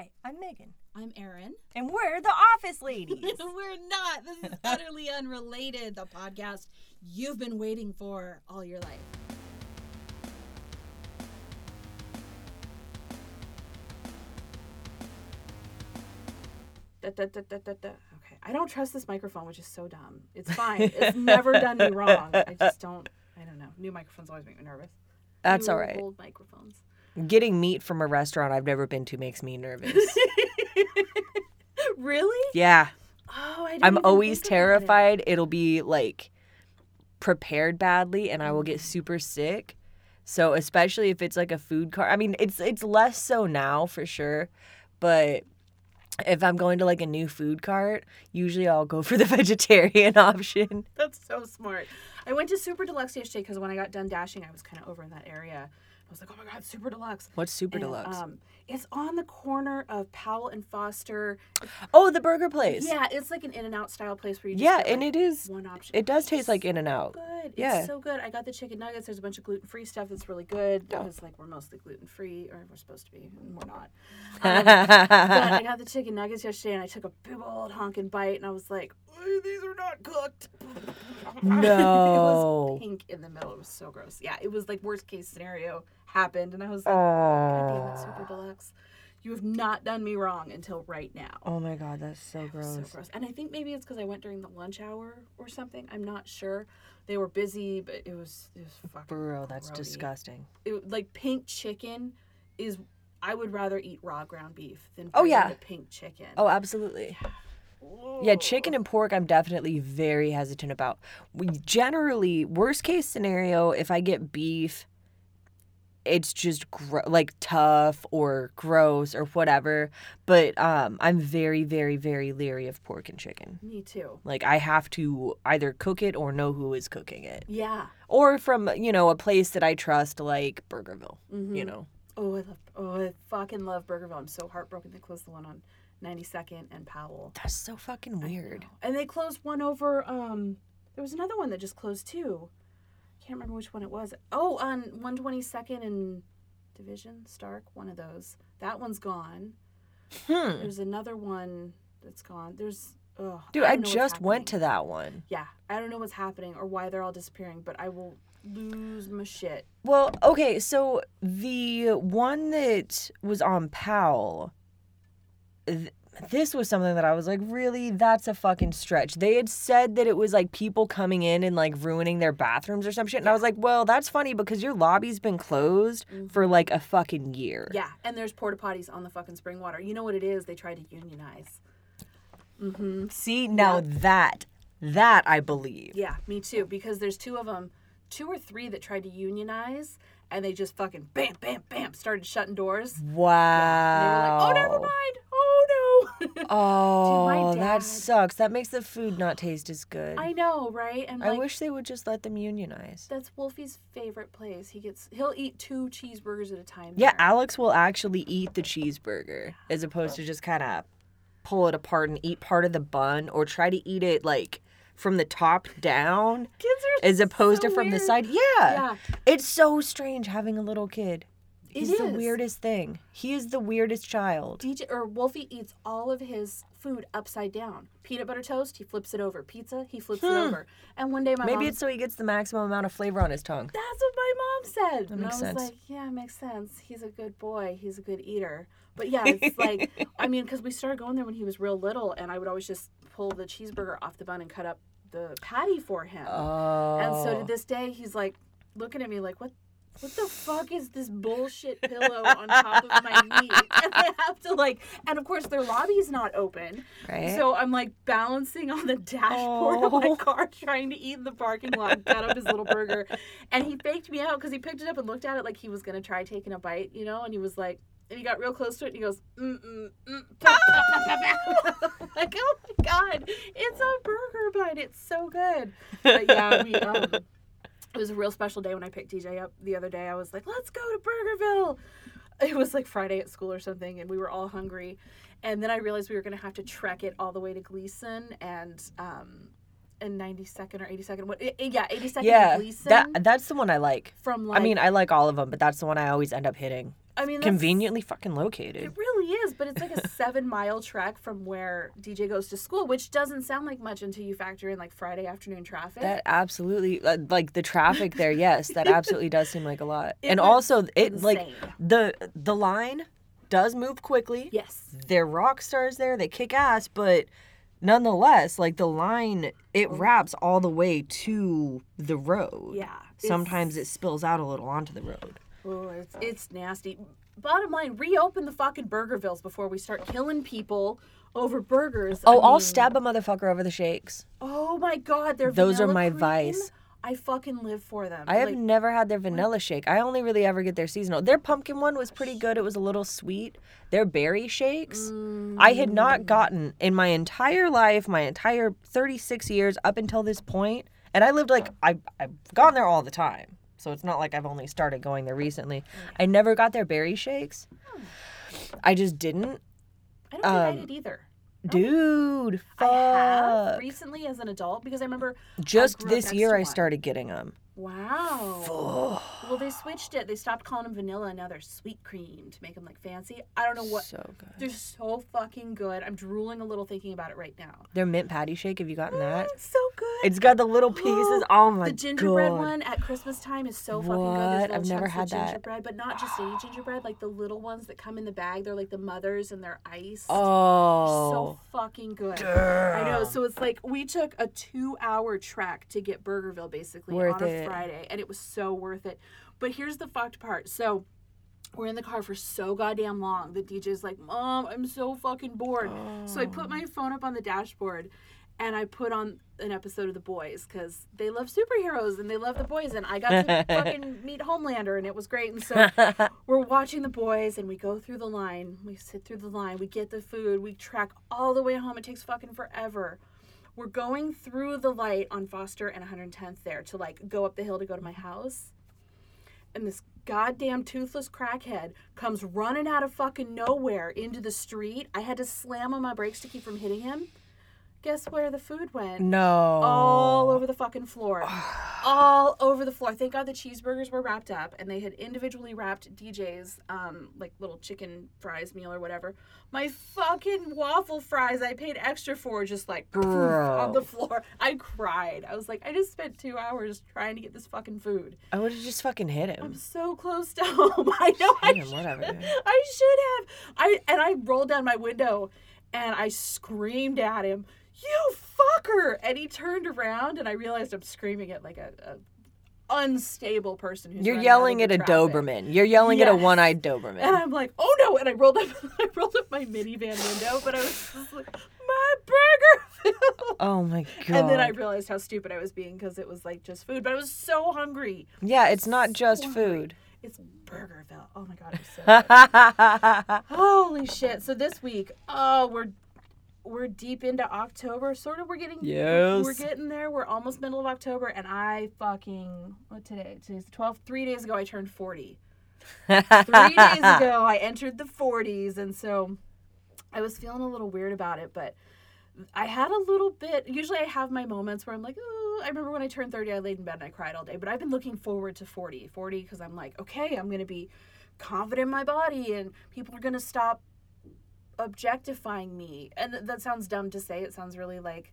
Hi, I'm Megan. I'm Erin. And we're the office ladies. We're not. This is utterly unrelated. The podcast you've been waiting for all your life. Da, da, da. Okay, I don't trust this microphone, which is so dumb. It's fine. It's never done me wrong. I just don't. I don't know. New microphones always make me nervous. That's New all right. Old microphones. Getting meat from a restaurant I've never been to makes me nervous. really? yeah. Oh, I. I'm always think it. terrified it'll be like prepared badly and I will get mm. super sick. So especially if it's like a food cart. I mean, it's it's less so now for sure, but if I'm going to like a new food cart, usually I'll go for the vegetarian option. That's so smart. I went to Super Deluxe yesterday because when I got done dashing, I was kind of over in that area. I was like, oh my god, Super Deluxe. What's super And, deluxe? Um, it's on the corner of Powell and Foster. oh, the burger place. Yeah, it's like an In and Out style place where you just Yeah, get, and like, it is one option. it does taste It's like In and Out. good. Yeah. It's so good. I got the chicken nuggets. There's a bunch of gluten free stuff that's really good Oh. because like we're mostly gluten free or we're supposed to be and we're not. Um, but I got the chicken nuggets yesterday and I took a big old honking bite and I was like, these are not cooked. it No. was pink in the middle. It was so gross. Yeah, it was like worst case scenario happened and I was like, God damn it, uh. Super Oh. Deluxe. You have not done me wrong until right now. Oh my god, that's so gross. So gross. And I think maybe it's because I went during the lunch hour or something. I'm not sure. They were busy, but it was it was fucking. Bro, that's grody. disgusting. It, like pink chicken is. I would rather eat raw ground beef than Oh, yeah. pink chicken. Oh, absolutely. Yeah, chicken and pork, I'm definitely very hesitant about. We generally, worst case scenario, if I get beef, it's just gro- like tough or gross or whatever. But um, I'm very, very, very leery of pork and chicken. Me too. Like I have to either cook it or know who is cooking it, Yeah. or from you know a place that I trust, like Burgerville. Mm-hmm. You know. Oh, I love. Oh, I fucking love Burgerville. I'm so heartbroken they closed the one on 92nd and Powell. That's so fucking weird. And they closed one over. Um, there was another one that just closed too. Can't remember which one it was. Oh, on 122nd and Division Stark. One of those. That one's gone. Hmm. There's another one that's gone. There's. Oh, Dude, I, what's just went to that one. Yeah, I don't know what's happening or why they're all disappearing, but I will lose my shit. Well, okay, so the one that was on Powell, th- this was something that I was like, really? That's a fucking stretch. They had said that it was like people coming in and like ruining their bathrooms or some shit. And I was like, well, that's funny because your lobby's been closed for like a fucking year. Mm-hmm. Yeah, and there's porta potties on the fucking spring water. You know what it is? They try to unionize. Mm-hmm. See, now that, that I believe. Yeah, me too. Because there's two of them, two or three that tried to unionize, and they just fucking bam, bam, bam started shutting doors. And they were Wow. like, "Oh, never mind. Oh no." Oh, my that sucks. That makes the food not taste as good. I know, right? And I like, wish they would just let them unionize. that's Wolfie's favorite place. He gets he'll eat two cheeseburgers at a time. Yeah, there. Alex will actually eat the cheeseburger as opposed to just kind of pull it apart and eat part of the bun or try to eat it like from the top down kids are as opposed so to from the side. Yeah. Yeah, It's so strange having a little kid. It He's the weirdest thing. He is the weirdest child. DJ or Wolfie eats all of his food upside down. Peanut butter toast, he flips it over. Pizza, he flips it over. And one day my. Maybe mom it's so he gets the maximum amount of flavor on his tongue. That's what my mom said. and makes I was sense. like, yeah, it makes sense. He's a good boy. He's a good eater. But yeah, it's like, I mean, because we started going there when he was real little, and I would always just pull the cheeseburger off the bun and cut up the patty for him. Oh. And so to oh. this day, he's like looking at me like, what? What the fuck is this bullshit pillow on top of my meat? And I have to like, and of course their lobby's not open, right? so I'm like balancing on the dashboard of my Oh. car, trying to eat in the parking lot, and cut up his little burger. And he faked me out because he picked it up and looked at it like he was gonna try taking a bite, you know. And he was like, and he got real close to it, and he goes, mm mm mm. I'm like, oh my god, it's a burger bite. It's so good. But yeah, we um. It was a real special day when I picked DJ up the other day. I was like, let's go to Burgerville. It was like Friday at school or something, and we were all hungry. And then I realized we were going to have to trek it all the way to Glisan and um, and 92nd or 82nd. What? eh, Yeah, 82nd yeah, Glisan. that that's the one I like. from like, I mean, I like all of them, but that's the one I always end up hitting. I mean, Conveniently fucking It located. really really is, but it's like a seven mile trek from where DJ goes to school, which doesn't sound like much until you factor in like Friday afternoon traffic. That absolutely uh, like the traffic there. Yes, that absolutely does seem like a lot. It and also, it like the the line does move quickly. yes. They're rock stars there. They kick ass, but nonetheless, like the line, it wraps all the way to the road. Yeah. Sometimes it spills out a little onto the road. oh, it's it's nasty. Bottom line, reopen the fucking Burgervilles before we start killing people over burgers. Oh, I I'll mean, stab a motherfucker over the shakes. Oh my god, they're Those are my cream. vice. I fucking live for them. I have Like, never had their vanilla shake. I only really ever get their seasonal. Their pumpkin one was pretty good. It was a little sweet. Their berry shakes, I had Mm. not gotten in my entire life, my entire 36 years up until this point. And I lived like I I've gone there all the time. So it's not like I've only started going there recently. I never got their berry shakes. I just didn't. I don't think I um, did either. Dude, I have recently as an adult because I remember. Just up this year I started getting them. Wow. Well, they switched it. They stopped calling them vanilla, and now they're sweet cream to make them like fancy. I don't know what. So good. They're so fucking good. I'm drooling a little thinking about it right now. Their mint patty shake, have you gotten mm, that? It's so good. It's got the little pieces. Oh my god. the gingerbread god. one at Christmas time is so fucking good. There's I've never had that. gingerbread, but not just any gingerbread, like the little ones that come in the bag. They're like the mothers and they're iced. Oh. So fucking good. I know. So it's like we took a two-hour trek to get Burgerville basically Worth it. Friday, and it was so worth it. But here's the fucked part. So we're in the car for so goddamn long. The DJ's like, "Mom, I'm so fucking bored." So I put my phone up on the dashboard. And I put on an episode of The Boys because they love superheroes and they love The Boys. And I got to fucking meet Homelander and it was great. And so we're watching The Boys and we go through the line. We sit through the line. We get the food. We track all the way home. It takes fucking forever. We're going through the light on Foster and 110th there to like go up the hill to go to my house. And this goddamn toothless crackhead comes running out of fucking nowhere into the street. I had to slam on my brakes to keep from hitting him. Guess where the food went? no. all over the fucking floor. all over the floor. Thank God the cheeseburgers were wrapped up and they had individually wrapped DJ's um like little chicken fries meal or whatever. My fucking waffle fries I paid extra for just like on the floor. I cried. I was like, I just spent two hours trying to get this fucking food. I would have just fucking hit him. I'm so close to home. I know I Hit him, whatever. should, I should have. I and I rolled down my window and I screamed at him, "You fucker!" And he turned around and I realized I'm screaming at like a, a unstable person who's You're yelling at a traffic. Doberman. You're yelling at a one-eyed doberman And I'm like, "Oh no!" And I rolled up, I rolled up my minivan window, but I was like, "My burger!" Oh my god. and then I realized how stupid I was being because it was like just food, but I was so hungry. yeah, it's not just food. It's Burgerville. Oh my god, so. Holy shit! So this week, oh, we're we're deep into October. Sort of. We're getting Yes. We're getting there. We're almost middle of October, and I fucking what today? Today's the twelfth. Three days ago, I turned forty. Three days ago, I entered the forties, and so I was feeling a little weird about it, but. I had a little bit. Usually, I have my moments where I'm like, oh, I remember when I turned 30, I laid in bed and I cried all day. But I've been looking forward to 40. 40 because I'm like, okay, I'm to be confident in my body and people are to stop objectifying me. And th- that sounds dumb to say. It sounds really like,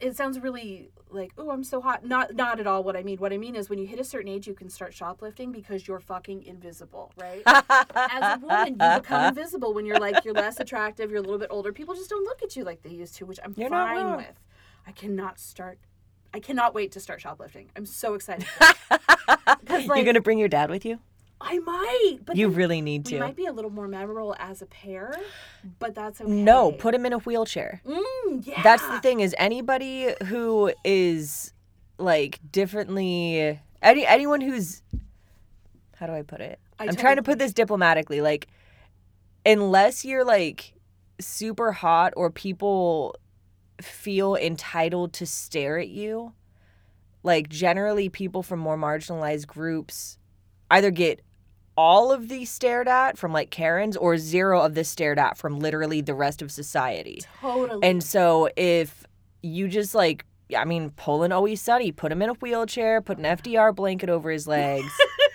it sounds really like, oh, I'm so hot. Not, not at all what I mean. What I mean is when you hit a certain age, you can start shoplifting because you're fucking invisible, right? As a woman, you become invisible when you're like, you're less attractive, you're a little bit older. People just don't look at you like they used to, which I'm You're fine with. I cannot start. I cannot wait to start shoplifting. I'm so excited. Like You're gonna bring your dad with you? I might, but You really need to. we might be a little more memorable as a pair, but that's okay. No, put him in a wheelchair. Mm, yeah. That's the thing is anybody who is like differently any anyone who's how do I put it? I I'm trying to put this diplomatically like unless you're like super hot or people feel entitled to stare at you like generally people from more marginalized groups either get all of these stared at from like Karens or zero of this stared at from literally the rest of society. Totally. And so if you just like, I mean, pull an Always Sunny, put him in a wheelchair, put an FDR blanket over his legs,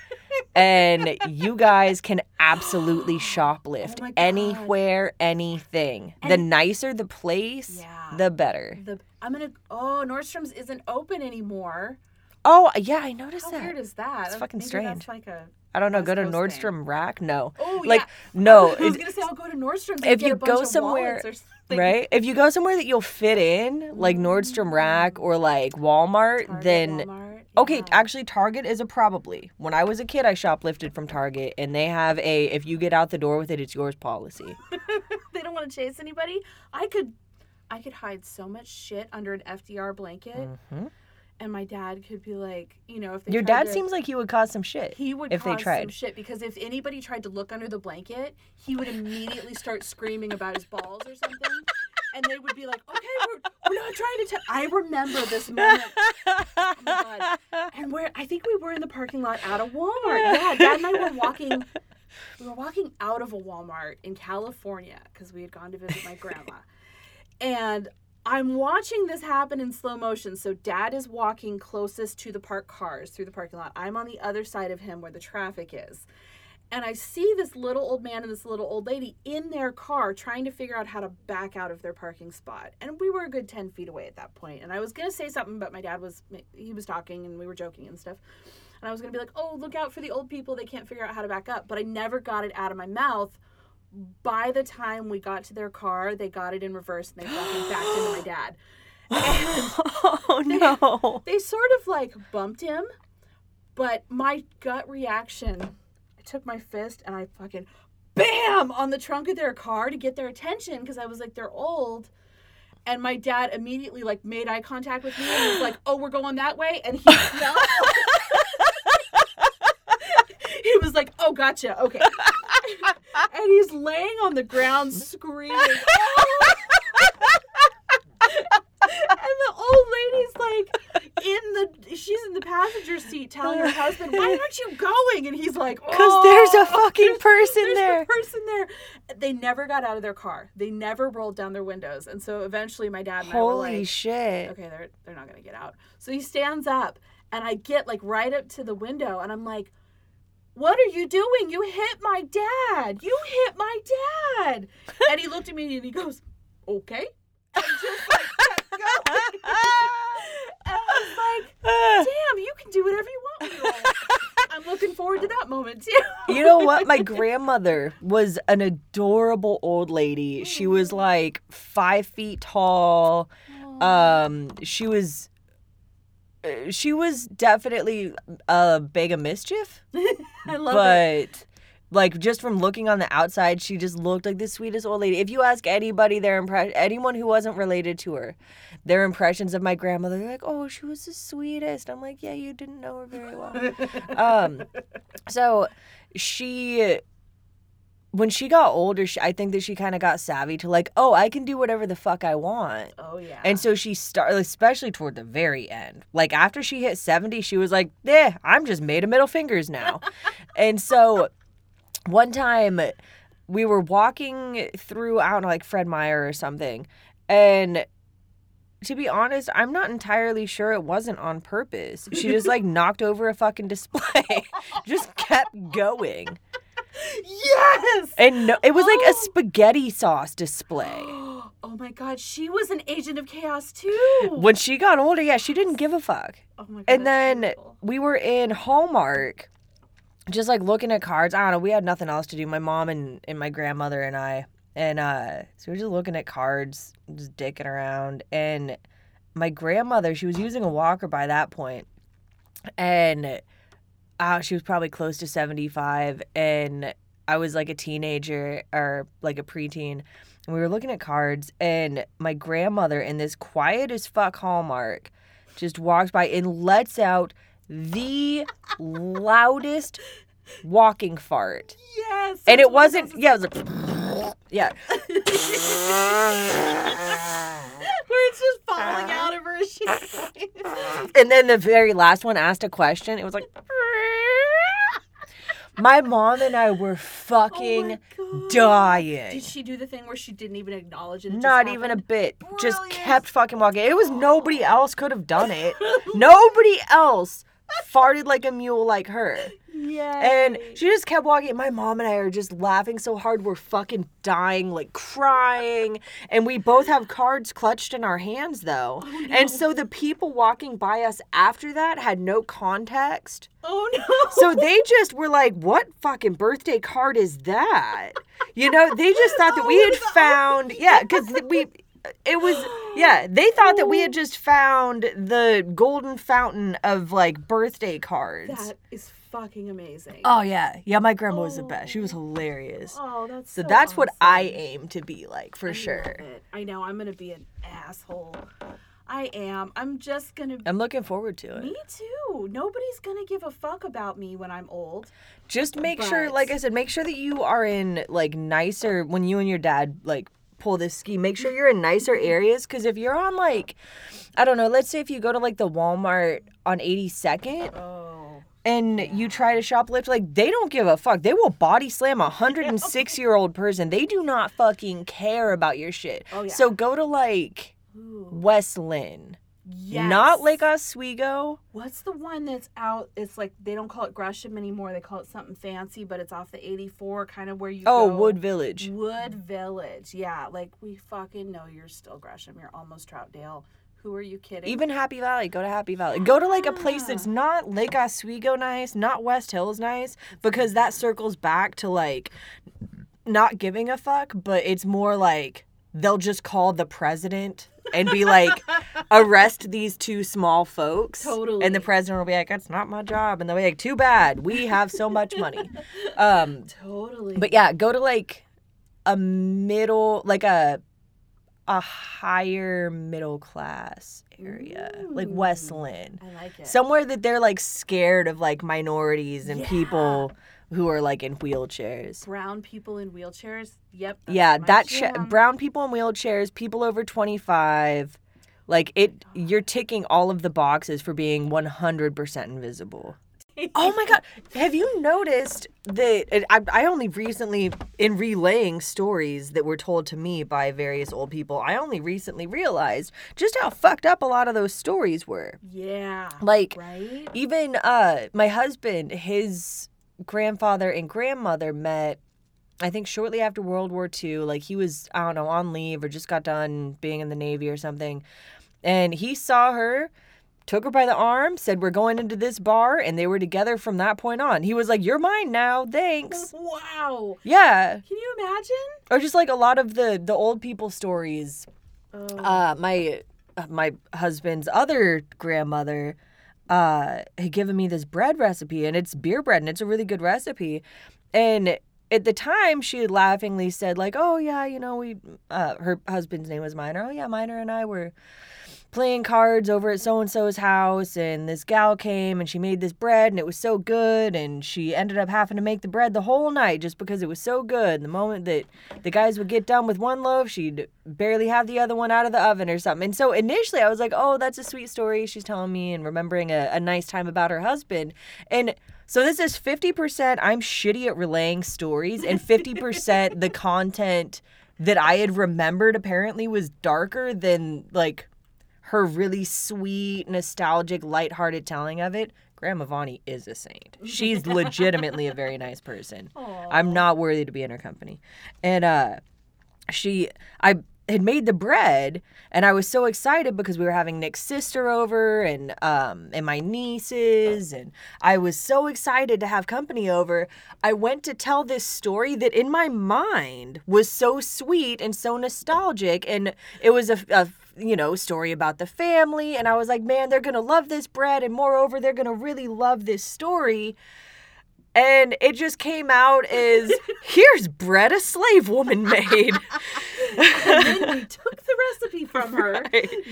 and you guys can absolutely oh shoplift Oh anywhere, anything. the nicer the place, Yeah. the better. The I'm gonna. Oh, Nordstrom's isn't open anymore. Oh, yeah, I noticed How that. weird is that? It's fucking Maybe strange. That's like a. I don't know. West Go to Coast Nordstrom Rack? No. Oh like, yeah. no. I was gonna say I'll go to Nordstrom. if you go somewhere- wallets or something. right? If you go somewhere that you'll fit in, like Nordstrom Rack or like Walmart, Target, then Walmart, Okay, yeah. actually, Target is a probably. When I was a kid, I shoplifted from Target, and they have a if you get out the door with it, it's yours policy. they don't want to chase anybody. I could, I could hide so much shit under an FDR blanket, hmm and my dad could be like, you know, if they Your tried dad to- seems like he would cause some shit. he would if they cause some shit because if anybody tried to look under the blanket, he would immediately start screaming about his balls or something. And they would be like, "Okay, we're, we're not trying to." T-. I remember this moment, Oh my and where I think we were in the parking lot out of Walmart. Yeah, Dad and I were walking. We were walking out of a Walmart in California because we had gone to visit my grandma, and I'm watching this happen in slow motion. So Dad is walking closest to the parked cars through the parking lot. I'm on the other side of him where the traffic is. And I see this little old man and this little old lady in their car trying to figure out how to back out of their parking spot. And we were a good 10 feet away at that point. And I was going to say something, but my dad was, he was talking and we were joking and stuff. And I was going to be like, oh, look out for the old people. They can't figure out how to back up. But I never got it out of my mouth. By the time we got to their car, they got it in reverse and they fucking backed into my dad. oh no! They sort of like bumped him, but my gut reaction, I took my fist and I fucking bam on the trunk of their car to get their attention because I was like, they're old. And my dad immediately like made eye contact with me and was like, "Oh, we're going that way," and he fell. he was like, "Oh, gotcha, okay." And he's laying on the ground screaming. Oh! and the old lady's like in the she's in the passenger seat telling her husband, "Why aren't you going?" And he's like, Because there's a "Oh, fucking person there's there. a person there. They never got out of their car. They never rolled down their windows. And so eventually my dad and I were Holy like, shit! okay, they're they're not gonna get out. So he stands up and I get like right up to the window and I'm like, What are you doing? You hit my dad. You hit my dad. and he looked at me and he goes, Okay. And just like kept going. and I was like, Damn, you can do whatever you want with life. I'm looking forward to that moment too. You know what? My grandmother was an adorable old lady. She was like five feet tall. Um, she was. Uh, She was definitely a bag of mischief, I love it. but like just from looking on the outside, she just looked like the sweetest old lady. If you ask anybody their impression, anyone who wasn't related to her, their impressions of my grandmother, they're like, "Oh, she was the sweetest." I'm like, "Yeah, you didn't know her very well." um, so she, when she got older, she, I think that she kind of got savvy to like, "Oh, I can do whatever the fuck I want." Oh yeah. And so she started, especially toward the very end. Like after she hit 70, she was like, eh, I'm just made of middle fingers now. and so one time we were walking through, I don't know, like Fred Meyer or something. And to be honest, I'm not entirely sure it wasn't on purpose. She just like knocked over a fucking display, just kept going. Yes. And no, it was like a Oh. spaghetti sauce display. oh my god, she was an agent of chaos too. When she got older, yeah, she didn't give a fuck. Oh my god. And then beautiful. we were in Hallmark, just like looking at cards. I don't know. We had nothing else to do. My mom and, and my grandmother and I. And uh, so we were just looking at cards, just dicking around. And my grandmother, she was using a walker by that point, and uh, she was probably close to seventy five. And I was like a teenager or like a preteen. And we were looking at cards, and my grandmother in this quiet as fuck Hallmark just walks by and lets out the loudest walking fart. yes. And it wasn't, yeah, it was like, yeah. Where it's just falling out of her. And then the very last one asked a question. It was like, my mom and I were fucking oh dying. Did she do the thing where she didn't even acknowledge it? it Not even a bit. Just kept fucking walking. It was nobody else could have done it. Nobody else farted like a mule like her. Yeah. And she just kept walking. My mom and I are just laughing so hard we're fucking dying, like crying. And we both have cards clutched in our hands though. Oh, And so the people walking by us after that had no context. Oh no. So they just were like, what fucking birthday card is that? You know, they just thought that we Oh, had the- found, yeah, because we, it was, yeah, they thought that we had oh. just found the golden fountain of like birthday cards. that is fucking amazing. Oh yeah, yeah. My grandma was the best. She was oh. hilarious. Oh, that's So so that's what I aim to be like for I sure. love it. I know I'm gonna be an asshole. I am. I'm just gonna. I'm looking forward to it. Me too. Nobody's gonna give a fuck about me when I'm old. Just make sure, But- like I said, make sure that you are in like nicer when you and your dad like pull this ski. Make sure you're in nicer mm-hmm. areas because if you're on like, I don't know, let's say if you go to like the Walmart on 82nd Oh. And you try to shoplift, like they don't give a fuck. They will body slam a 106 year old person. They do not fucking care about your shit. Oh, yeah. So go to like Ooh. West Linn. Yes. Not Lake Oswego. What's the one that's out? It's like they don't call it Gresham anymore. They call it something fancy, but it's off the 84, kind of where you Oh, go. Wood Village. Wood Village. Yeah, like we fucking know you're still Gresham. You're almost Troutdale. Who are you kidding? Even Happy Valley. Go to Happy Valley. Go to like a place that's not Lake Oswego nice, not West Hills nice, because that circles back to like not giving a fuck, but it's more like they'll just call the president and be like, arrest these two small folks. Totally. And the president will be like, that's not my job. And they'll be like, too bad. We have so much money. Um, totally. but yeah, go to like a middle, like a a higher middle class area, like Ooh. West Linn, I like it. somewhere that they're like scared of like minorities and Yeah. people who are like in wheelchairs. brown people in wheelchairs. Yep. yeah, that jam. brown people in wheelchairs, people over twenty five. Like it, you're ticking all of the boxes for being 100% invisible. Oh my god! Have you noticed that I, I only recently, in relaying stories that were told to me by various old people, I only recently realized just how fucked up a lot of those stories were. Yeah. Like right. even uh, my husband, his grandfather and grandmother met. I think shortly after World War II, like he was, I don't know, on leave or just got done being in the Navy or something. And he saw her, took her by the arm, said, We're going into this bar. And they were together from that point on. He was like, You're mine now. Thanks. Wow. Yeah. Can you imagine? Or just like a lot of the, the old people stories. Oh. Uh, my, uh, my husband's other grandmother uh, had given me this bread recipe, and it's beer bread, and it's a really good recipe. And at the time, she laughingly said, like, "Oh yeah, you know, we." Uh, her husband's name was Minor. Oh yeah, Minor and I were playing cards over at so and so's house, and this gal came and she made this bread, and it was so good, and she ended up having to make the bread the whole night just because it was so good. And the moment that the guys would get done with one loaf, she'd barely have the other one out of the oven or something. And so initially, I was like, "Oh, that's a sweet story." She's telling me and remembering a, a nice time about her husband, and. So this is 50% I'm shitty at relaying stories and 50% the content that I had remembered apparently was darker than like her really sweet, nostalgic, lighthearted telling of it. Grandma Vani is a saint. She's legitimately a very nice person. I'm not worthy to be in her company. And uh she I had made the bread and I was so excited because we were having Nick's sister over and um and my nieces and I was so excited to have company over. I went to tell this story that in my mind was so sweet and so nostalgic and it was a, a you know, story about the family and I was like, "Man, they're going to love this bread and moreover, they're going to really love this story." And it just came out as here's bread a slave woman made. and then we took the recipe from her.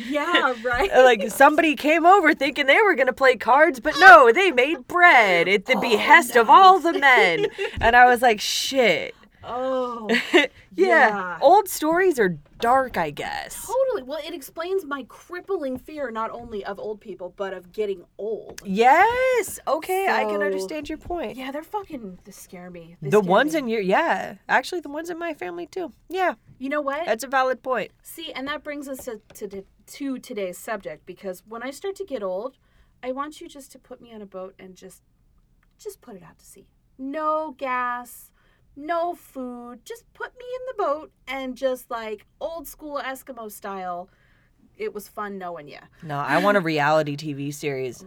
Yeah, right. like somebody came over thinking they were gonna play cards, but no, they made bread at the oh, behest of all the men. And I was like, shit. Oh, yeah. Yeah. Old stories are dark, I guess. totally. Well, it explains my crippling fear not only of old people but of getting old. Yes. Okay, I can understand your point. Yeah, they're fucking. They scare me. They the scare ones me. in your yeah, actually the ones in my family too. Yeah, You know what? that's a valid point. See, and that brings us to, to to today's subject because when I start to get old, I want you just to put me on a boat and just just put it out to sea. No gas, no food. Just put me in the boat and just like old school Eskimo style. It was fun knowing you. No, I want a reality TV series.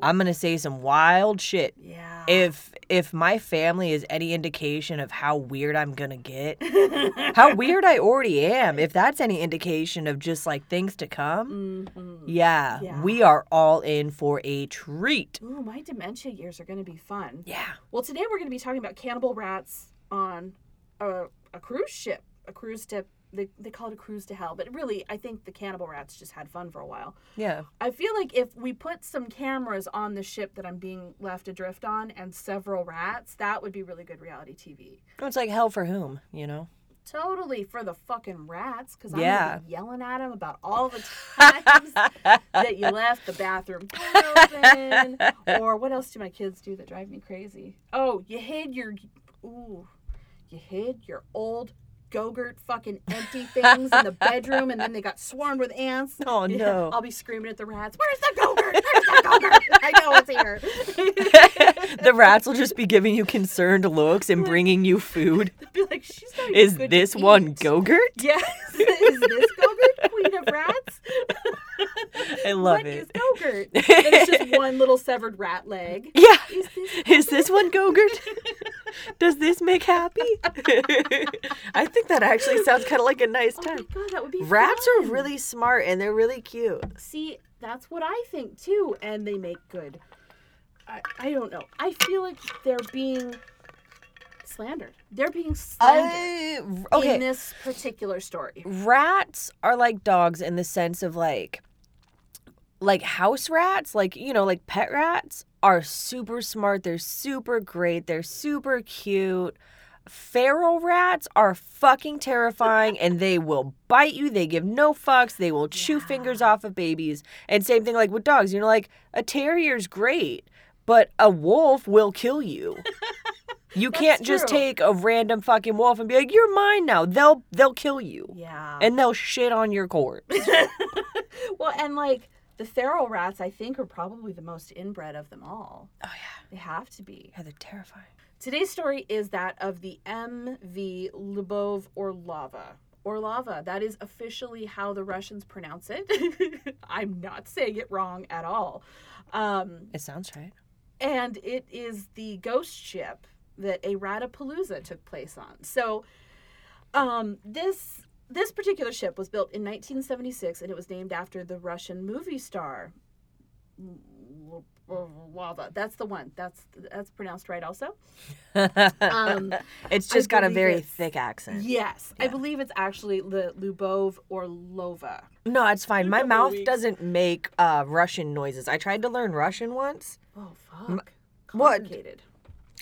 I'm gonna say some wild shit. Yeah. If if my family is any indication of how weird I'm gonna get, how weird I already am, if that's any indication of just like things to come, Mhm. yeah, Yeah. we are all in for a treat. Ooh, my dementia years are to be fun. Yeah. Well, today we're to be talking about cannibal rats on a, a cruise ship, a cruise tip. They, they call it a cruise to hell, but really, I think the cannibal rats just had fun for a while. Yeah. I feel like if we put some cameras on the ship that I'm being left adrift on and several rats, that would be really good reality TV. It's like hell for whom, you know? Totally for the fucking rats, because I'm Yeah. be yelling at them about all the times that you left the bathroom door open, or what else do my kids do that drive me crazy? Oh, you hid your, ooh, you hid your old Gogurt fucking empty things in the bedroom, and then they got swarmed with ants. Oh, no. I'll be screaming at the rats. Where's the Gogurt? Where's the Gogurt? I know it's here. the rats will just be giving you concerned looks and bringing you food. be like, she's not Is this one eat." Gogurt? Yes. Is this Gogurt, Queen of Rats? I love What is it. Gogurt? Then it's just one little severed rat leg. Yeah. Is this Is this one Gogurt? Does this make happy? I think that actually sounds kind of like a nice Oh my time. god, that would be Rats are really smart and they're really cute. See, that's what I think too, and they make good. I, I don't know. I feel like they're being slandered. They're being slandered Uh, okay. in this particular story. rats are like dogs in the sense of like like house rats like you know like pet rats are super smart they're super great they're super cute feral rats are fucking terrifying and they will bite you they give no fucks they will chew fingers off of babies and same thing like with dogs you know like a terrier's great but a wolf will kill you you can't just take a random fucking wolf and be like you're mine now they'll they'll kill you Yeah. and they'll shit on your corpse. well, and like the feral rats, I think, are probably the most inbred of them all. Oh yeah, They have to be. yeah, they're terrifying. Today's story is that of the MV Lubov Orlova. Orlova, that is officially how the Russians pronounce it. I'm not saying it wrong at all. Um, It sounds right. and it is the ghost ship that a Ratapalooza took place on. So, um, this this particular ship was built in 1976, and it was named after the Russian movie star. Lava. That's the one. That's that's pronounced right. Also, um, it's I just got a very thick accent. yes, I believe it's actually the Lubov or Lova. No, it's fine. My mouth weeks. doesn't make uh, Russian noises. I tried to learn Russian once. Oh fuck! what? Complicated.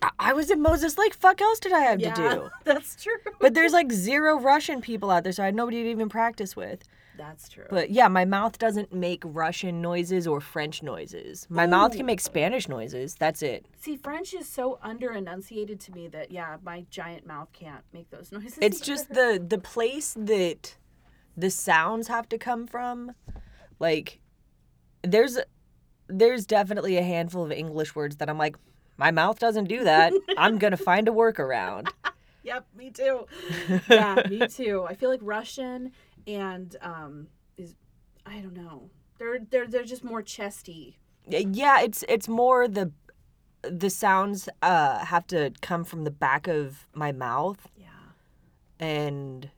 I, I was in Moses. Like, fuck else did I have Yeah, to do? that's true. But there's like zero Russian people out there, so I had nobody to even practice with. That's true. But yeah, my mouth doesn't make Russian noises or French noises. My mouth can make Spanish noises. That's it. See, French is so under enunciated to me that yeah, my giant mouth can't make those noises. It's either. just the the place that the sounds have to come from. Like there's there's definitely a handful of English words that I'm like my mouth doesn't do that. I'm going to find a workaround. Yep, me too. yeah, me too. I feel like Russian and um is I don't know. They're they're they're just more chesty. Yeah, it's it's more the the sounds uh have to come from the back of my mouth Yeah. and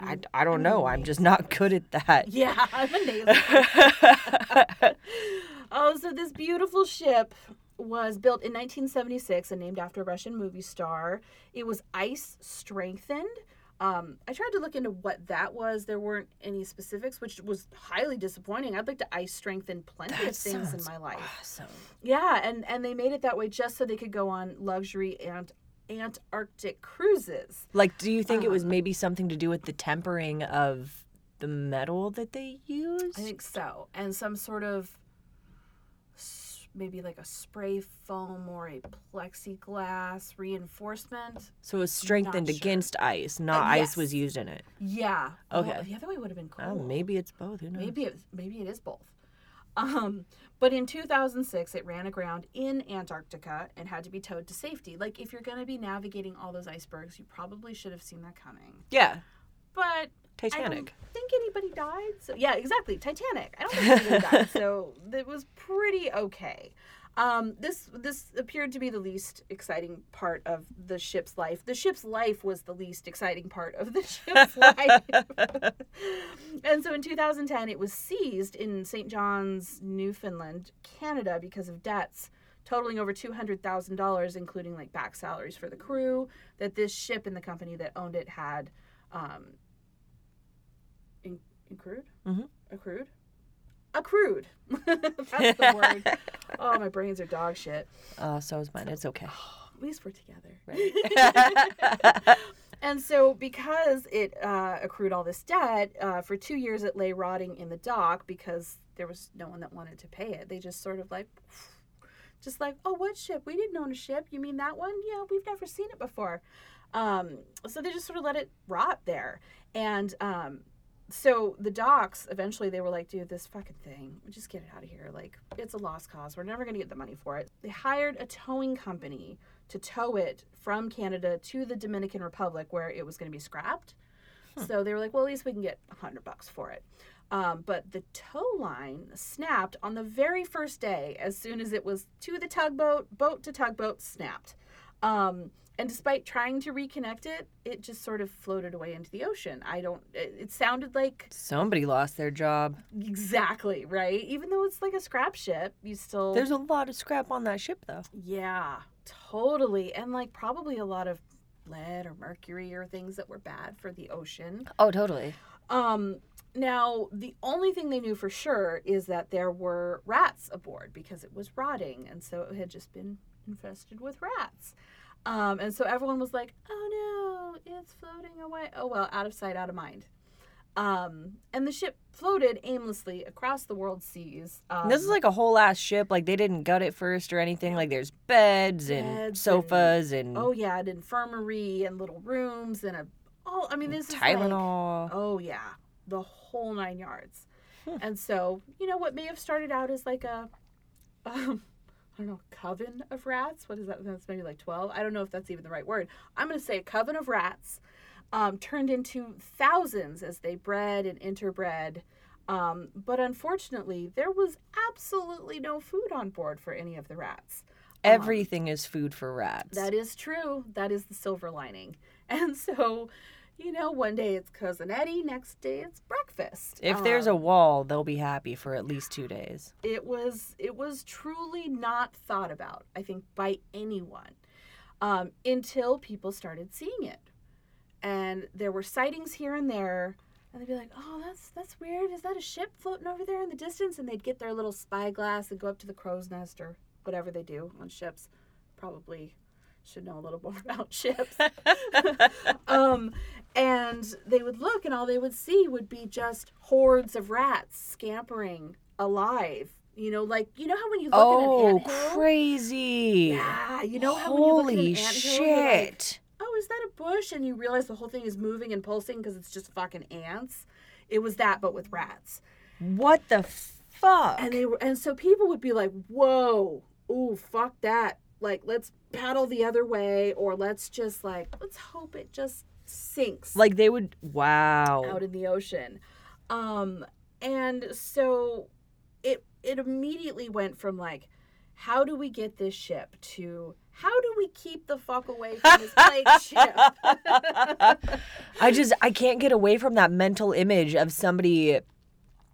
I, I'm- don't I'm know. I'm just not good at that. Yeah, I'm a nasal. oh, so this beautiful ship was built in 1976 and named after a Russian movie star. It was ice strengthened. Um, I tried to look into what that was. There weren't any specifics, which was highly disappointing. I'd like to ice strengthen plenty of things in my life. Awesome. Yeah, and and they made it that way just so they could go on luxury and Antarctic cruises. Like, do you think it was Um, maybe something to do with the tempering of the metal that they use? I think so, and some sort of maybe like a spray foam or a plexiglass reinforcement. so it was strengthened sure. against ice, not Uh, ice was used in it. Yeah. Okay. Oh, the other way would have been cool. Oh, maybe it's both. Who knows? Maybe it maybe it is both. Um, but in 2006, it ran aground in Antarctica and had to be towed to safety. Like, if you're going to be navigating all those icebergs, you probably should have seen that coming. Yeah. But I don't Titanic. think anybody died. So yeah, exactly. Titanic. I don't think anybody died. So it was pretty okay. Um, this this appeared to be the least exciting part of the ship's life. The ship's life was the least exciting part of the ship's life. and so in 2010, it was seized in St. John's, Newfoundland, Canada, because of debts totaling over $200,000, including like back salaries for the crew that this ship and the company that owned it had um, accrued? Mhm. Accrued? Accrued. That's the word. Oh, my brains are dog shit. Oh, so is mine. It's okay. At least we're together. Right. And so, because it uh, accrued all this debt, uh, for two years it lay rotting in the dock because there was no one that wanted to pay it. They just sort of like, just like, oh, what ship? We didn't own a ship. You mean that one? Yeah, we've never seen it before. Um, so they just sort of let it rot there. And um, so the docks eventually they were like, dude, this fucking thing, just get it out of here. Like, it's a lost cause. We're never gonna get the money for it. They hired a towing company to tow it from Canada to the Dominican Republic where it was gonna be scrapped. So they were like, well, at least we can get a hundred bucks for it. Um, but the tow line snapped on the very first day as soon as it was to the tugboat, boat to tugboat, snapped. Um, and despite trying to reconnect it, it just sort of floated away into the ocean. I don't, it, it sounded like Somebody lost their job. exactly, right? Even though it's like a scrap ship, you still. There's a lot of scrap on that ship, though. Yeah, totally. And like probably a lot of lead or mercury or things that were bad for the ocean. Oh, totally. Um, now, the only thing they knew for sure is that there were rats aboard because it was rotting, and so it had just been infested with rats. Um, and so everyone was like, "Oh no, it's floating away." Oh well, out of sight, out of mind. Um, and the ship floated aimlessly across the world seas. Um, this is like a whole ass ship. Like they didn't gut it first or anything. Like there's beds and Beds and- sofas and, oh yeah, an infirmary and little rooms and a oh, I mean this is like, Tylenol. Oh yeah, the whole nine yards. Hmm. And so, you know, what may have started out as like a, um, I don't know, coven of rats. What is that? That's maybe like twelve. I don't know if that's even the right word. I'm gonna say a coven of rats, um, turned into thousands as they bred and interbred. Um, but unfortunately, there was absolutely no food on board for any of the rats. Um, Everything is food for rats. that is true. That is the silver lining. And so, you know, one day it's cousin Eddie, next day it's breakfast. if there's a Um, wall, they'll be happy for at least two days. it was it was truly not thought about, I think, by anyone, um, until people started seeing it, and there were sightings here and there. And they'd be like, "Oh, that's that's weird. Is that a ship floating over there in the distance?" And they'd get their little spyglass and go up to the crow's nest or whatever they do on ships. Probably should know a little more about ships. um, and they would look, and all they would see would be just hordes of rats scampering alive. You know, like you know how when you look at oh, an anthill, crazy. yeah, you know how when you look at an Holy anthill, you're like, shit. oh, is that a bush? And you realize the whole thing is moving and pulsing because it's just fucking ants. It was that, but with rats. What the fuck? And they were, and so people would be like, "Whoa, ooh, fuck that! Like, let's paddle the other way, or let's just like, let's hope it just sinks like they would. Wow. out in the ocean." Um, and so it it immediately went from like, how do we get this ship to how do we keep the fuck away from this plague ship? I just I can't get away from that mental image of somebody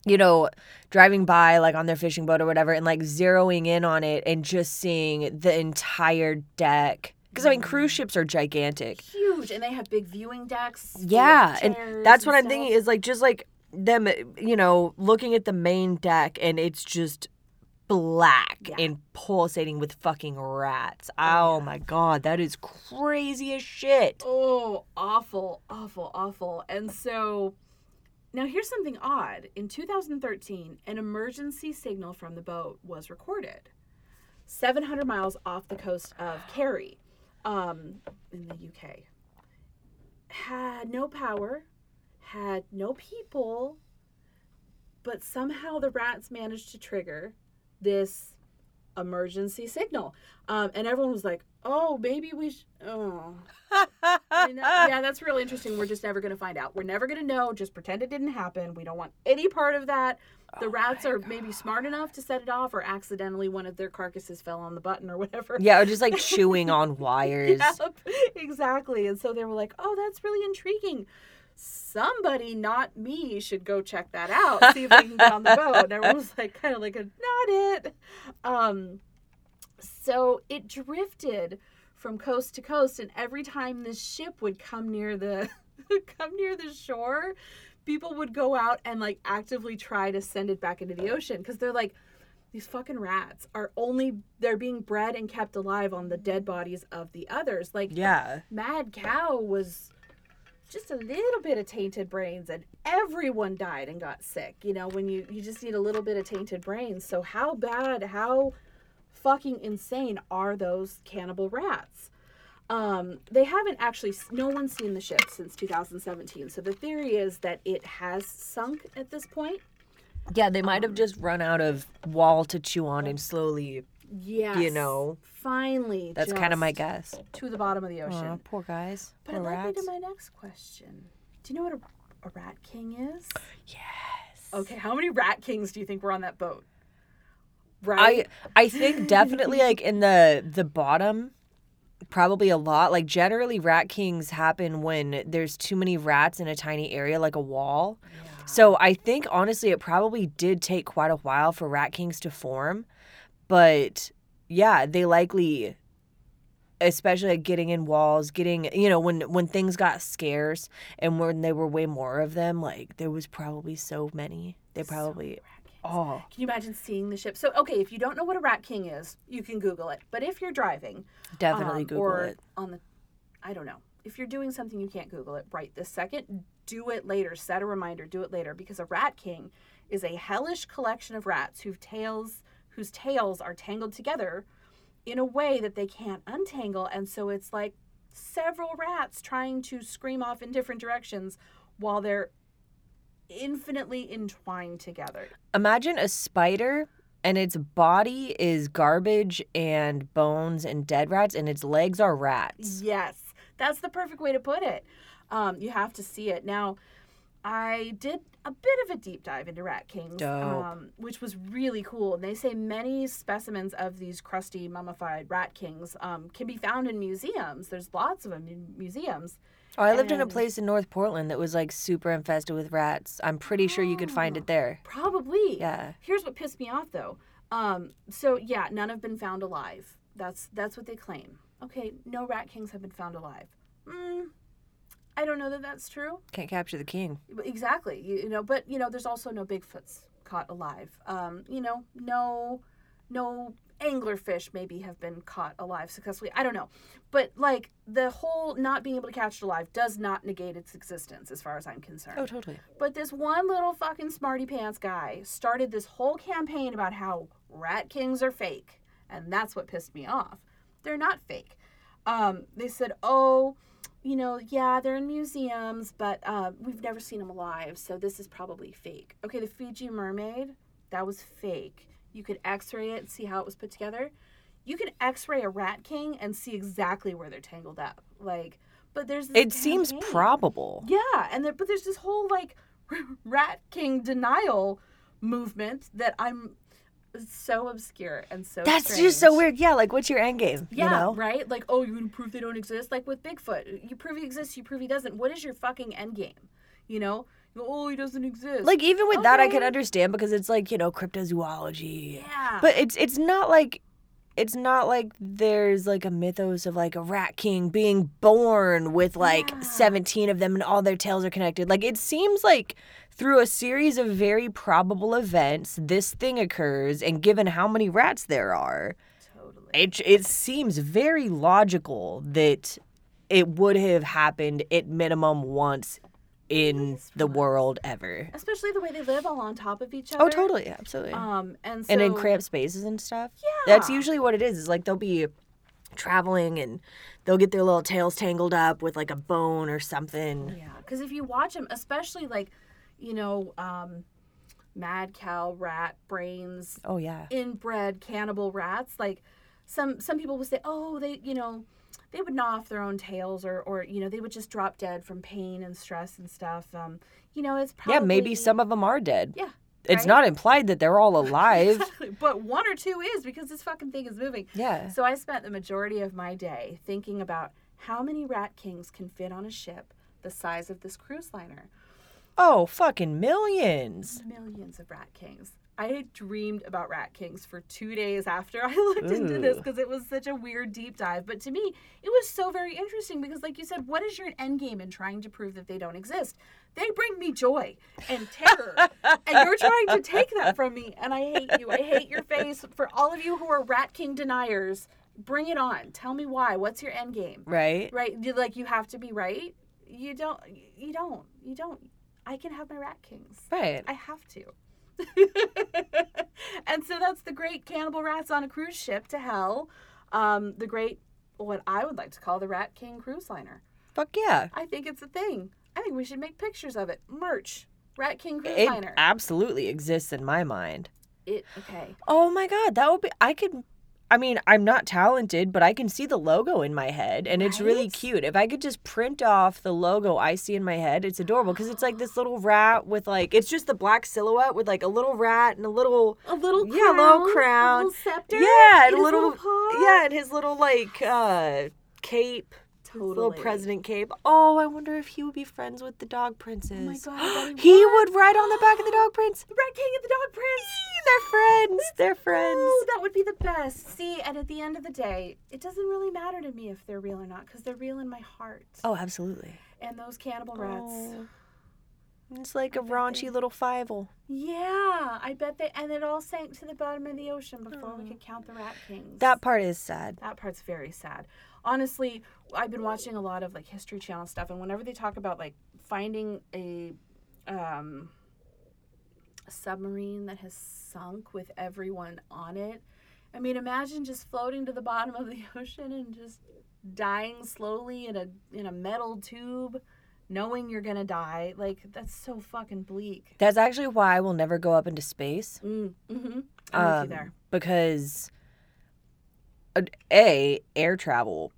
you know driving by like on their fishing boat or whatever and like zeroing in on it and just seeing the entire deck because I mean cruise mm. ships are gigantic. Huge, and they have big viewing decks. Yeah, and that's what and I'm thinking is like just like them you know looking at the main deck and it's just black Yeah. and pulsating with fucking rats. Oh, Oh, yeah. my god, that is crazy as shit. Oh, awful, awful, awful. And so now here's something odd. In 2013, an emergency signal from the boat was recorded 700 miles off the coast of Kerry um, in the UK. Had no power, had no people, but somehow the rats managed to trigger this emergency signal. Um, and everyone was like, oh, maybe we sh- oh. I mean, that- yeah, that's really interesting. We're just never going to find out. We're never going to know. Just pretend it didn't happen. We don't want any part of that. The Oh rats are maybe smart enough to set it off, or accidentally one of their carcasses fell on the button or whatever. Yeah, or just like chewing on wires. Yep, exactly. And so they were like, oh, that's really intriguing. Somebody, not me, should go check that out, see if they can get on the boat. And everyone was like, kind of like, a, not it. Um, so it drifted from coast to coast, and every time this ship would come near the come near the shore, people would go out and like actively try to send it back into the ocean because they're like these fucking rats are only they're being bred and kept alive on the dead bodies of the others like Yeah. mad cow was just a little bit of tainted brains and everyone died and got sick you know when you you just need a little bit of tainted brains so how bad how fucking insane are those cannibal rats um, they haven't actually no one's seen the ship since 2017 so the theory is that it has sunk at this point Yeah, they might have just run out of wall to chew on and slowly. yes know, finally That's kind of my guess. to the bottom of the ocean Aw, poor guys. But poor it led me to my next question. Do you know what a, a rat king is? Yes. Okay, how many rat kings do you think were on that boat? I Right? I think definitely like in the the bottom probably a lot like generally rat kings happen when there's too many rats in a tiny area like a wall. So I think honestly it probably did take quite a while for rat kings to form. But yeah, they likely especially like getting in walls, getting you know when when things got scarce and when there were way more of them, like there was probably so many. They probably oh Can you imagine seeing the ship? So, okay, if you don't know what a rat king is, you can Google it. But if you're driving, definitely um, Google or it. on the, I don't know, if you're doing something you can't Google it right this second, do it later. Set a reminder. Do it later because a rat king is a hellish collection of rats whose tails whose tails are tangled together in a way that they can't untangle, and so it's like several rats trying to scream off in different directions while they're infinitely entwined together. Imagine a spider and its body is garbage and bones and dead rats and its legs are rats. Yes, that's the perfect way to put it. Um, you have to see it. Now, I did a bit of a deep dive into rat kings, um, which was really cool. And they say many specimens of these crusty mummified rat kings um, can be found in museums. There's lots of them in museums. Oh, I lived in a And- place in North Portland that was like super infested with rats. I'm pretty sure you could find it there. Probably. Yeah. Here's what pissed me off though. Um, so yeah, none have been found alive. That's that's what they claim. Okay, no rat kings have been found alive. Mm, I don't know that that's true. Can't capture the king. Exactly. You, you know, but you know, there's also no Bigfoots caught alive. Um, you know, no, no anglerfish maybe have been caught alive successfully. I don't know, but like the whole not being able to catch it alive does not negate its existence, as far as I'm concerned. Oh, totally. But this one little fucking smarty pants guy started this whole campaign about how rat kings are fake, and that's what pissed me off. They're not fake. Um, they said, "Oh, you know, yeah, they're in museums, but uh, we've never seen them alive, so this is probably fake." Okay, the Fiji mermaid, that was fake. You could X-ray it and see how it was put together. You can X-ray a rat king and see exactly where they're tangled up. Like, but there's It seems probable. Yeah, and there, but there's this whole like rat king denial movement that I'm so obscure and so. That's just so weird. Yeah, like what's your end game? Yeah, You know? right. Like, oh, you're gonna prove they don't exist. Like with Bigfoot, you prove he exists, you prove he doesn't. What is your fucking end game? You know, You oh, he doesn't exist. Like even with that I can oh. understand because it's like, you know, cryptozoology. yeah, But it's it's not like it's not like there's like a mythos of like a rat king being born with like Yeah. 17 of them and all their tails are connected. Like it seems like through a series of very probable events this thing occurs and given how many rats there are, totally. it it seems very logical that it would have happened at minimum once in the world ever. Especially the way they live all on top of each other. Oh, totally, absolutely. Um, and so, and in cramped spaces and stuff. Yeah. That's usually what it is. Is like they'll be traveling and they'll get their little tails tangled up with like a bone or something. Yeah, because if you watch them, especially like, you know, um, mad cow rat brains, Oh yeah. inbred cannibal rats. Like some some people will say, oh, they you know they would gnaw off their own tails or or you know they would just drop dead from pain and stress and stuff. Um, you know it's probably Yeah, maybe some of them are dead. Yeah, It's right? not implied that they're all alive. Exactly. But one or two is because this fucking thing is moving. yeah. So I spent the majority of my day thinking about how many rat kings can fit on a ship the size of this cruise liner. Oh, fucking millions. Millions of rat kings. I had dreamed about rat kings for two days after I looked into this because it was such a weird deep dive. But to me, it was so very interesting because, like you said, what is your end game in trying to prove that they don't exist? They bring me joy and terror, and you're trying to take that from me. And I hate you. I hate your face. For all of you who are rat king deniers, bring it on. Tell me why. What's your end game? Right? Right? You, like you have to be right. You don't. You don't. You don't. I can have my rat kings. Right. I have to. and so that's the great cannibal rats on a cruise ship to hell. Um, the great, what I would like to call the Rat King cruise liner. Fuck yeah. I think it's a thing. I think we should make pictures of it. Merch. Rat King cruise It liner. absolutely exists in my mind. it okay. Oh my god, that would be I could I mean, I'm not talented, but I can see the logo in my head and it's really cute. If I could just print off the logo I see in my head, it's adorable because it's like this little rat with like it's just the black silhouette with like a little rat and a little A little Yeah, crown. little crown. A little scepter. Yeah, and a little, paw. Yeah, and his little like uh cape. His Little president cape. Oh, I wonder if he would be friends with the dog princess. Oh my God, he he would ride on the back of the dog prince. The Rat King and the Dog Prince. They're friends. They're friends. Oh, that would be the best. See, and at the end of the day, it doesn't really matter to me if they're real or not because they're real in my heart. Oh, absolutely. And those cannibal rats. Oh. It's like a raunchy little Fievel. Yeah, I bet they. And it all sank to the bottom of the ocean before we could count the rat kings. That part is sad. that part's very sad. Honestly, I've been watching a lot of like History Channel stuff, and whenever they talk about like finding a um, a submarine that has sunk with everyone on it, I mean, imagine just floating to the bottom of the ocean and just dying slowly in a in a metal tube, knowing you're gonna die. Like that's so fucking bleak. That's actually why I will never go up into space. Mm, mm-hmm. I'm with Um, you there. Because uh, a air travel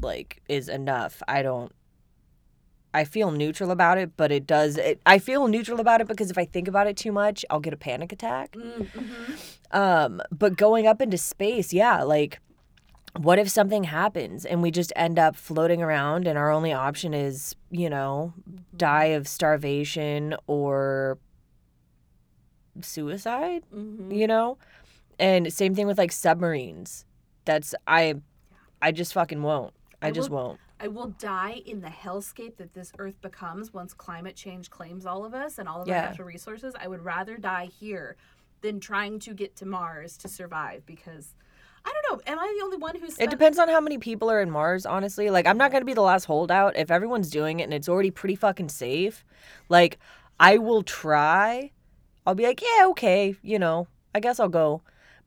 like is enough. I don't. I feel neutral about it, but it does. It, I feel neutral about it because if I think about it too much, I'll get a panic attack. Mm-hmm. Um, but going up into space, yeah, like what if something happens and we just end up floating around and our only option is, you know, die of starvation or suicide, Mm-hmm. you know? And same thing with like submarines. That's I I just fucking won't. I I just will- won't. I will die in the hellscape that this earth becomes once climate change claims all of us and all of Yeah. our natural resources. I would rather die here than trying to get to Mars to survive because I don't know. Am I the only one who's It depends on how many people are in Mars, honestly. Like, I'm not going to be the last holdout. If everyone's doing it and it's already pretty fucking safe, like, I will try. I'll be like, yeah, okay, you know, I guess I'll go.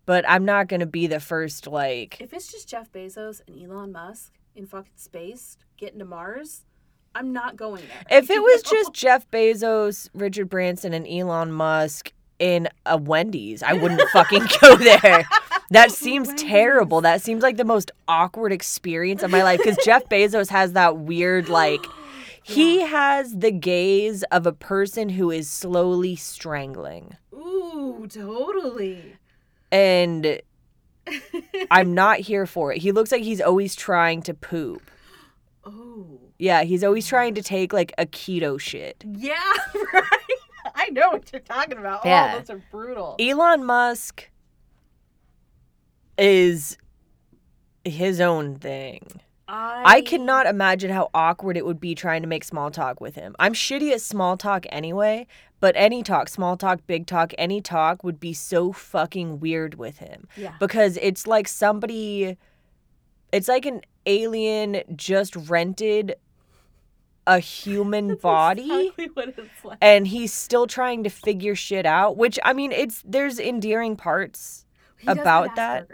But I'm not going to be the first, like, If it's just Jeff Bezos and Elon Musk in fucking space getting to Mars, I'm not going there. if it was just Jeff Bezos, Richard Branson, and Elon Musk in a Wendy's, I wouldn't fucking go there. That oh, seems Wendy's. terrible. That seems like the most awkward experience of my life because Jeff Bezos has that weird, like, he has the gaze of a person who is slowly strangling. Ooh, totally. And I'm not here for it. He looks like he's always trying to poop. oh. Yeah, he's always trying to take like a keto shit. Yeah, right. I know what you're talking about. Oh, yeah. Oh, those are brutal. Elon Musk is his own thing. I, I cannot imagine how awkward it would be trying to make small talk with him. I'm shitty at small talk anyway, but any talk, small talk, big talk, any talk would be so fucking weird with him Yeah. because it's like somebody it's like an alien just rented a human body exactly what it's like. and he's still trying to figure shit out, which I mean it's there's endearing parts. He about that-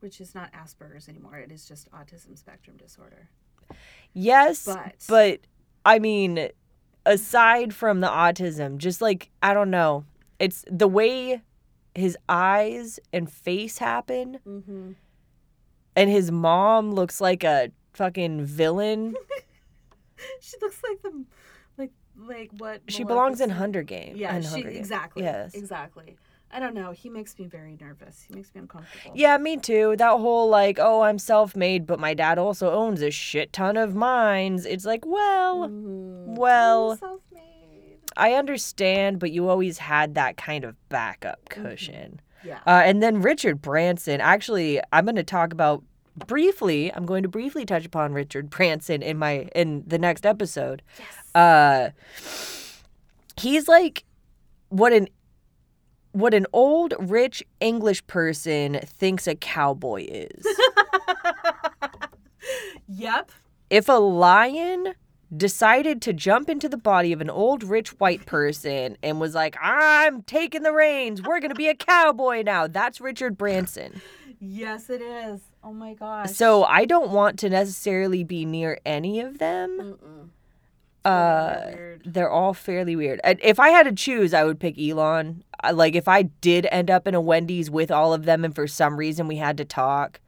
which is not Asperger's anymore. It is just autism spectrum disorder. Yes, But- but I mean, aside from the autism, just like I don't know, It's the way his eyes and face happen, Mm-hmm. and his mom looks like a fucking villain. She looks like the like like what she belongs in Hunger Games. Yeah, she Hunger exactly. Yes. Exactly. I don't know. He makes me very nervous. He makes me uncomfortable. Yeah, me too. That whole like, oh, I'm self-made, but my dad also owns a shit ton of mines. It's like, well, Mhm. well, I'm self-made. I understand, but you always had that kind of backup cushion. Yeah. Uh, and then Richard Branson. Actually, I'm going to talk about briefly. I'm going to briefly touch upon Richard Branson in my in the next episode. yes. Uh, he's like what an what an old rich English person thinks a cowboy is. yep. if a lion decided to jump into the body of an old rich white person and was like, I'm taking the reins, we're going to be a cowboy now, that's Richard Branson. Yes, it is. Oh my gosh. So I don't want to necessarily be near any of them. Mm-mm. Uh, They're all fairly weird. If I had to choose, I would pick Elon. Like, if I did end up in a Wendy's with all of them and for some reason we had to talk,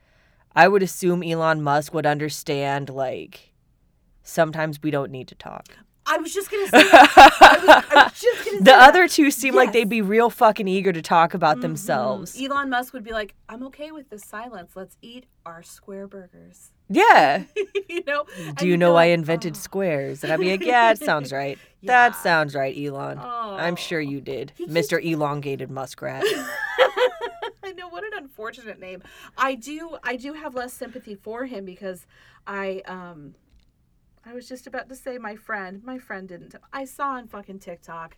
I would assume Elon Musk would understand, like, sometimes we don't need to talk. I was just gonna say. I was, I was just gonna say the that. other two seem like they'd be real fucking eager to talk about Mhm. themselves. Elon Musk would be like, "I'm okay with this silence. Let's eat our square burgers." Yeah. you know. Do you you'd know I invented "Oh." squares? And I'd be like, yeah, it sounds right. Yeah. That sounds right, Elon. I'm sure Oh. you did, He Mr. Elongated Muskrat. I know what an unfortunate name. I do I do have less sympathy for him because I um I was just about to say my friend. My friend didn't. I saw on fucking TikTok.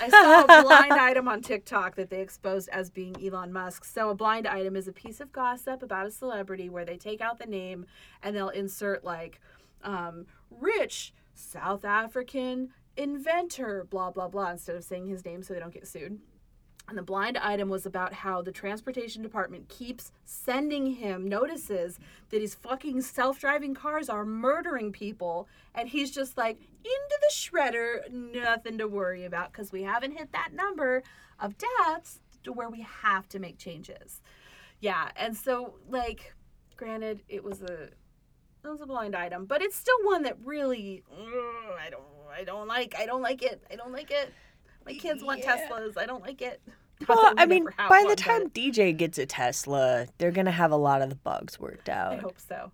I saw a blind item on TikTok that they exposed as being Elon Musk. So a blind item is a piece of gossip about a celebrity where they take out the name and they'll insert like um, rich South African inventor, blah blah blah, instead of saying his name so they don't get sued. And the blind item was about how the transportation department keeps sending him notices that his fucking self driving cars are murdering people. And he's just like, into the shredder, nothing to worry about because we haven't hit that number of deaths to where we have to make changes. Yeah. And so, like, granted, it was a. It was a blind item, but it's still one that really ugh, I don't I don't like. I don't like it. I don't like it. My kids want Yeah. Teslas. I don't like it. Well, I mean, by the time DJ gets a Tesla, they're going to have a lot of the bugs worked out. I hope so.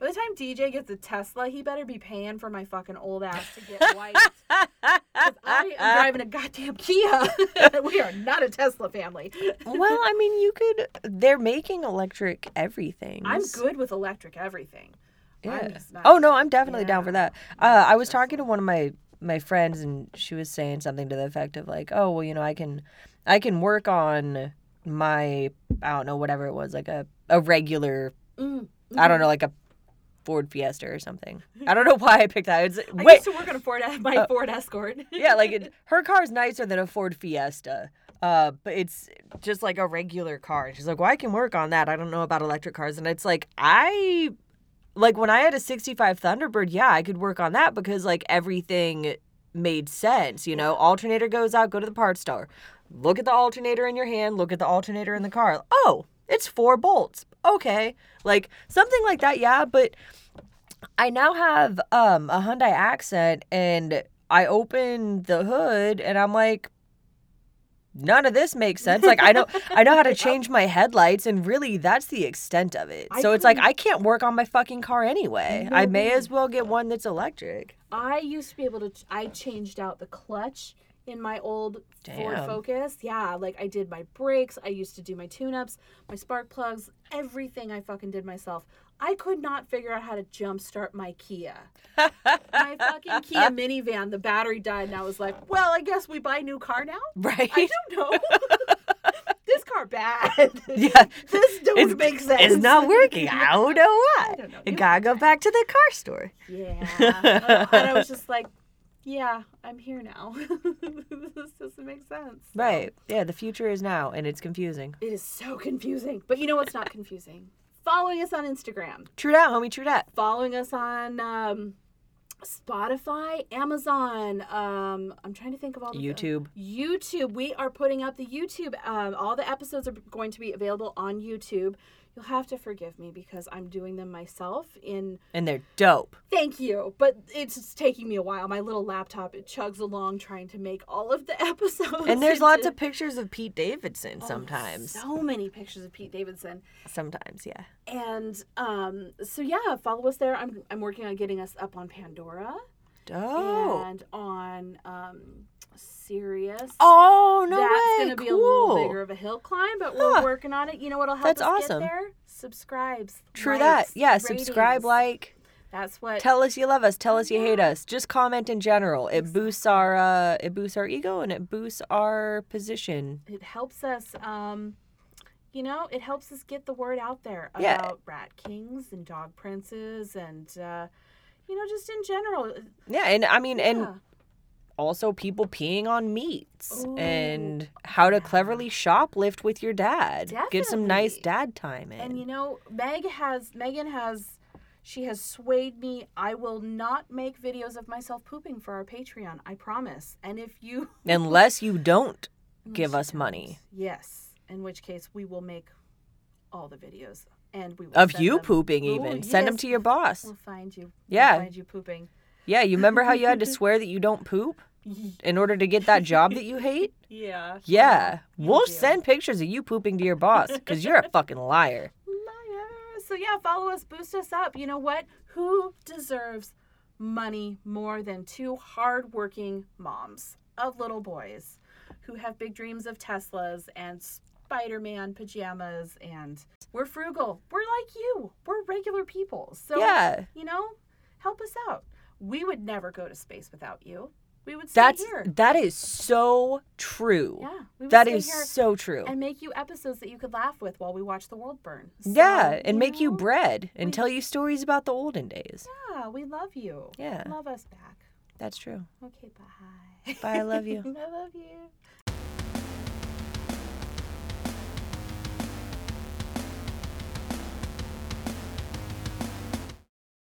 By the time DJ gets a Tesla, he better be paying for my fucking old ass to get white. I am driving a goddamn Kia. we are not a Tesla family. well, I mean, you could. They're making electric everything. I'm good with electric everything. I'm Yeah. just not- Oh no, I'm definitely down for that. Uh, I was talking to one of my my friends, and she was saying something to the effect of like, "Oh, well, you know, I can, I can work on my, I don't know, whatever it was, like a a regular, Mm, I don't know, like a Ford Fiesta or something. I don't know why I picked that. It's I wait, used to work on a Ford, my Uh, Ford Escort. yeah, like it, her car's nicer than a Ford Fiesta. Uh, but it's just like a regular car. She's like, "Well, I can work on that. I don't know about electric cars." And it's like, I like when I had a 65 Thunderbird, yeah, I could work on that because like everything made sense, you know. Alternator goes out, go to the parts store. Look at the alternator in your hand, look at the alternator in the car. Oh, it's four bolts. Okay. Like something like that, yeah, but I now have um a Hyundai Accent and I open the hood and I'm like none of this makes sense. Like I know I know how to change my headlights and really that's the extent of it. I So it's like I can't work on my fucking car anyway. I may as well get one that's electric. I used to be able to. I changed out the clutch in my old Ford Focus. Yeah, like I did my brakes. I used to do my tune-ups, my spark plugs, everything. I fucking did myself. I could not figure out how to jumpstart my Kia. My fucking Kia minivan, the battery died, and I was like, "Well, I guess we buy a new car now." Right? I don't know. this car bad. Yeah. this don't It's- make sense. It's not working. I don't know I why. don't know. You You gotta go back to the car store. Yeah. Uh, and I was just like, yeah, I'm here now. this doesn't make sense. Right. Yeah, the future is now and it's confusing. It is so confusing. But you know what's not confusing? Following us on Instagram, True that, homie, true that. following us on um, Spotify, Amazon. Um, I'm trying to think of all the YouTube. YouTube. We are putting up the YouTube. Um, all the episodes are going to be available on YouTube. You'll have to forgive me because I'm doing them myself in And they're dope. Thank you, but it's taking me a while. My little laptop it chugs along trying to make all of the episodes. And there's lots of pictures of Pete Davidson Oh, sometimes. So many pictures of Pete Davidson. Sometimes, yeah. And um so yeah, follow us there. I'm I'm working on getting us up on Pandora Dope. and on um Sirius. Oh no That's way! gonna be cool. a little bigger of a hill climb, but Huh. we're working on it. You know what'll help That's us awesome. get there? Subscribes. True that. likes, Yeah, subscribe, like, That's what tell us you love us, tell us you hate us. Just comment in general. It boosts our uh, it boosts our ego and it boosts our position. it helps us um you know it helps us get the word out there Yeah. about rat kings and dog princes and uh you know just in general. Yeah, and I mean, and also people peeing on meats Ooh, and how to cleverly shoplift with your dad. Definitely. Get some nice dad time in. and you know meg has megan has she has swayed me. I will not make videos of myself pooping for our patreon i promise. And if you Unless you don't give us money. yes. In which case we will make all the videos and we will Of you them- pooping, even. Send them to your boss. we'll find you We'll Yeah. find you pooping Yeah, you remember how you had to swear that you don't poop in order to get that job that you hate? yeah Yeah. We'll do. send pictures of you pooping to your boss because you're a fucking liar. Liar. So yeah, follow us, boost us up. You know what? Who deserves money more than two hardworking moms of little boys who have big dreams of Teslas and Spider-Man pajamas and we're frugal. We're like you. We're regular people. So Yeah. you know, help us out. We would never go to space without you. We would stay That's here. that is so true. Yeah, we would That is so true. and make you episodes that you could laugh with while we watch the world burn. So, yeah, and make you bread and we- tell you stories about the olden days. Yeah, we love you. Yeah. Love us back. That's true. Okay, bye. Bye, I love you. I love you.